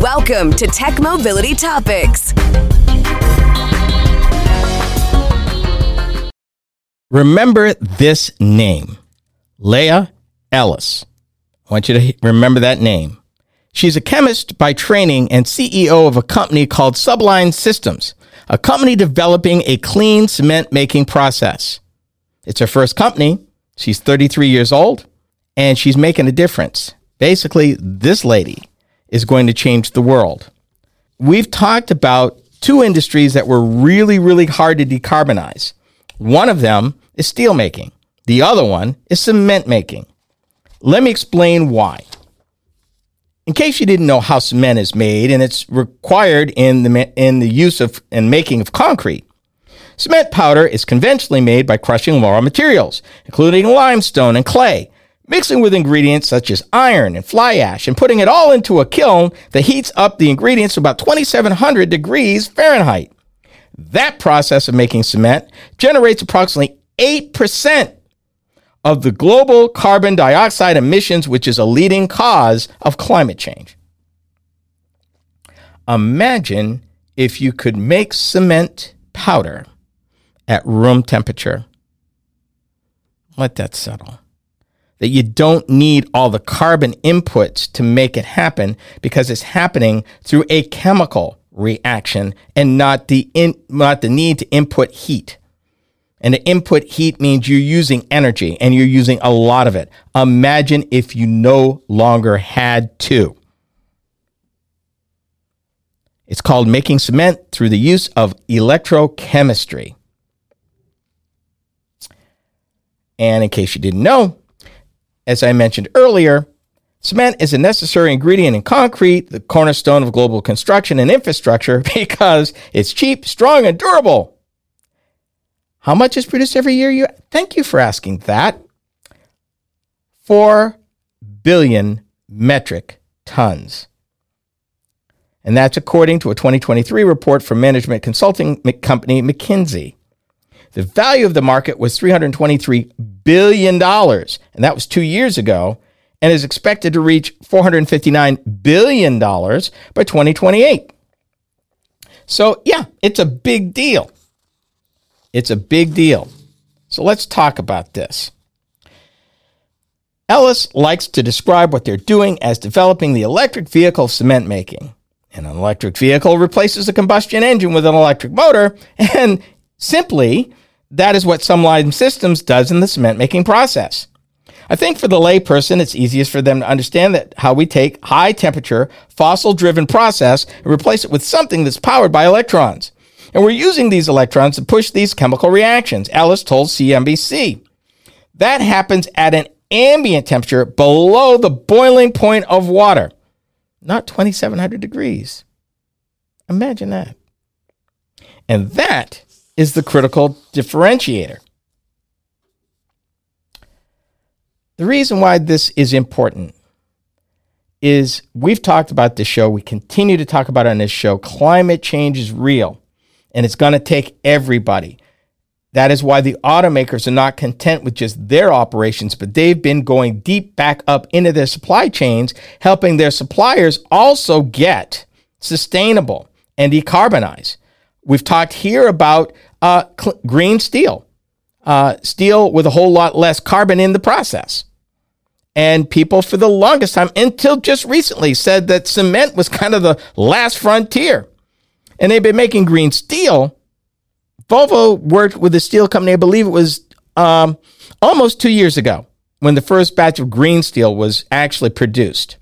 Welcome to Tech Mobility Topics. Remember this name, Leah Ellis. I want you to remember that name. She's a chemist by training and CEO of a company called Sublime Systems, a company developing a clean cement making process. It's her first company. She's 33 years old and she's making a difference. Basically, this lady is going to change the world. We've talked about two industries that were really, really hard to decarbonize. One of them is steel making, the other one is cement making. Let me explain why. In case you didn't know how cement is made, and it's required in the, in the use of and making of concrete. Cement powder is conventionally made by crushing raw materials, including limestone and clay, mixing with ingredients such as iron and fly ash, and putting it all into a kiln that heats up the ingredients to about 2700 degrees Fahrenheit. That process of making cement generates approximately 8% of the global carbon dioxide emissions, which is a leading cause of climate change. Imagine if you could make cement powder at room temperature. Let that settle that you don't need all the carbon inputs to make it happen because it's happening through a chemical reaction and not the in, not the need to input heat. And the input heat means you're using energy and you're using a lot of it. Imagine if you no longer had to. It's called making cement through the use of electrochemistry. And in case you didn't know, as I mentioned earlier, cement is a necessary ingredient in concrete, the cornerstone of global construction and infrastructure, because it's cheap, strong, and durable. How much is produced every year? You thank you for asking that. 4 billion metric tons. And that's according to a 2023 report from management consulting company McKinsey. The value of the market was $323 billion, dollars, and that was two years ago, and is expected to reach $459 billion by 2028. So, yeah, it's a big deal. It's a big deal. So, let's talk about this. Ellis likes to describe what they're doing as developing the electric vehicle cement making. And an electric vehicle replaces a combustion engine with an electric motor, and simply that is what Sublime Systems does in the cement making process. I think for the layperson, it's easiest for them to understand that how we take high temperature, fossil driven process and replace it with something that's powered by electrons. And we're using these electrons to push these chemical reactions, Ellis told CNBC. That happens at an ambient temperature below the boiling point of water, not 2700 degrees. Imagine that. And that is the critical differentiator. The reason why this is important is we've talked about this show, we continue to talk about it on this show. Climate change is real and it's going to take everybody. That is why the automakers are not content with just their operations, but they've been going deep back up into their supply chains, helping their suppliers also get sustainable and decarbonize. We've talked here about uh, cl- green steel, uh, steel with a whole lot less carbon in the process. And people, for the longest time, until just recently, said that cement was kind of the last frontier. And they've been making green steel. Volvo worked with a steel company, I believe it was um, almost two years ago, when the first batch of green steel was actually produced.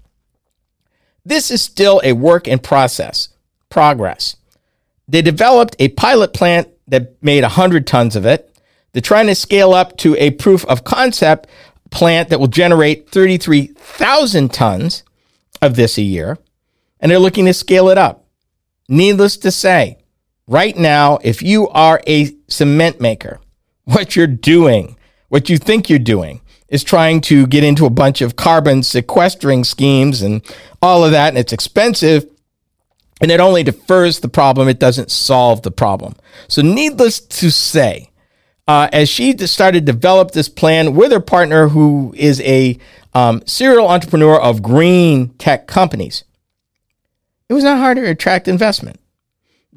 This is still a work in process, progress. They developed a pilot plant that made 100 tons of it. They're trying to scale up to a proof of concept plant that will generate 33,000 tons of this a year. And they're looking to scale it up. Needless to say, right now, if you are a cement maker, what you're doing, what you think you're doing, is trying to get into a bunch of carbon sequestering schemes and all of that. And it's expensive and it only defers the problem, it doesn't solve the problem. So, needless to say, uh, as she started to develop this plan with her partner, who is a um, serial entrepreneur of green tech companies, it was not hard to attract investment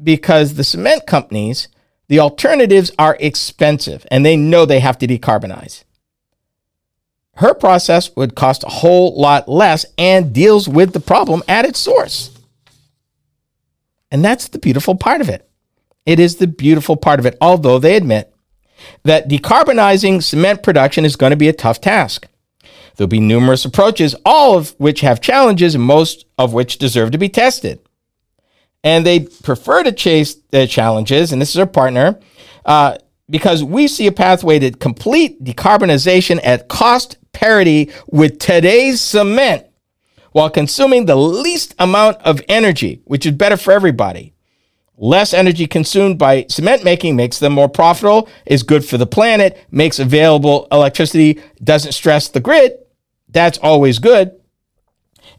because the cement companies, the alternatives are expensive and they know they have to decarbonize. Her process would cost a whole lot less and deals with the problem at its source. And that's the beautiful part of it. It is the beautiful part of it, although they admit that decarbonizing cement production is going to be a tough task. There'll be numerous approaches, all of which have challenges and most of which deserve to be tested. And they prefer to chase the challenges, and this is our partner, uh, because we see a pathway to complete decarbonization at cost parity with today's cement while consuming the least amount of energy, which is better for everybody. Less energy consumed by cement making makes them more profitable, is good for the planet, makes available electricity, doesn't stress the grid. That's always good.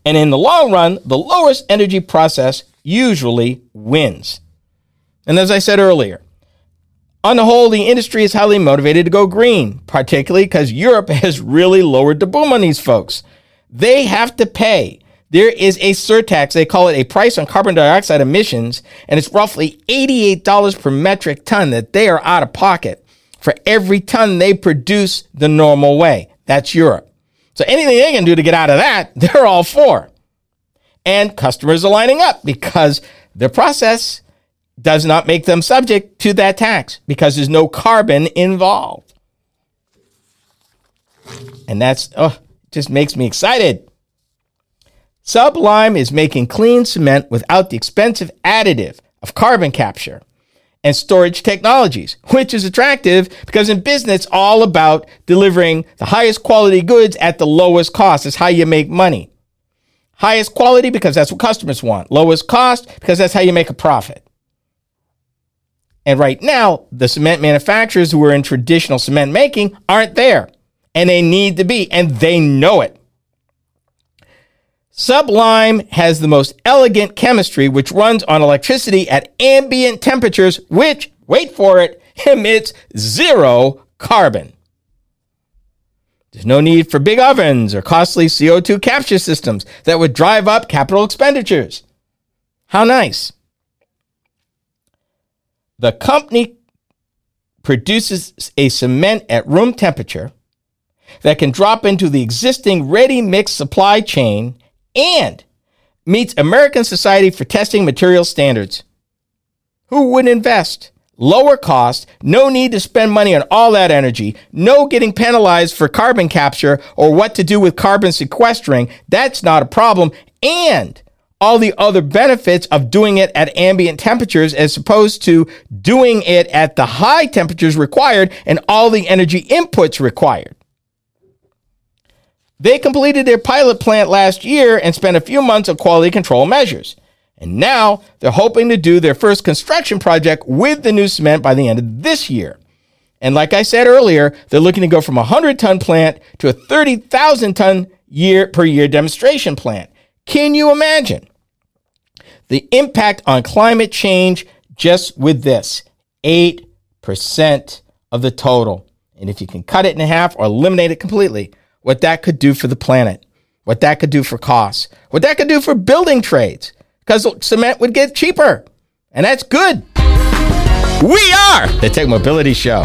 And in the long run, the lowest energy process usually wins. And as I said earlier, on the whole, the industry is highly motivated to go green, particularly because Europe has really lowered the boom on these folks. They have to pay. There is a surtax. They call it a price on carbon dioxide emissions, and it's roughly $88 per metric ton that they are out of pocket for every ton they produce the normal way. That's Europe. So anything they can do to get out of that, they're all for. And customers are lining up because their process does not make them subject to that tax because there's no carbon involved. And that's, oh, just makes me excited. Sublime is making clean cement without the expensive additive of carbon capture and storage technologies, which is attractive because in business, all about delivering the highest quality goods at the lowest cost. Is how you make money. Highest quality because that's what customers want. Lowest cost because that's how you make a profit. And right now, the cement manufacturers who are in traditional cement making aren't there. And they need to be, and they know it. Sublime has the most elegant chemistry, which runs on electricity at ambient temperatures, which, wait for it, emits zero carbon. There's no need for big ovens or costly CO2 capture systems that would drive up capital expenditures. How nice. The company produces a cement at room temperature that can drop into the existing ready mix supply chain and meets American Society for Testing Material standards. Who would invest? Lower cost, no need to spend money on all that energy, no getting penalized for carbon capture or what to do with carbon sequestering. That's not a problem. And all the other benefits of doing it at ambient temperatures as opposed to doing it at the high temperatures required and all the energy inputs required. They completed their pilot plant last year and spent a few months of quality control measures. And now they're hoping to do their first construction project with the new cement by the end of this year. And like I said earlier, they're looking to go from a 100 ton plant to a 30,000 ton year per year demonstration plant. Can you imagine the impact on climate change just with this? 8% of the total. And if you can cut it in half or eliminate it completely, what that could do for the planet, what that could do for costs, what that could do for building trades, because cement would get cheaper. And that's good. We are the Tech Mobility Show.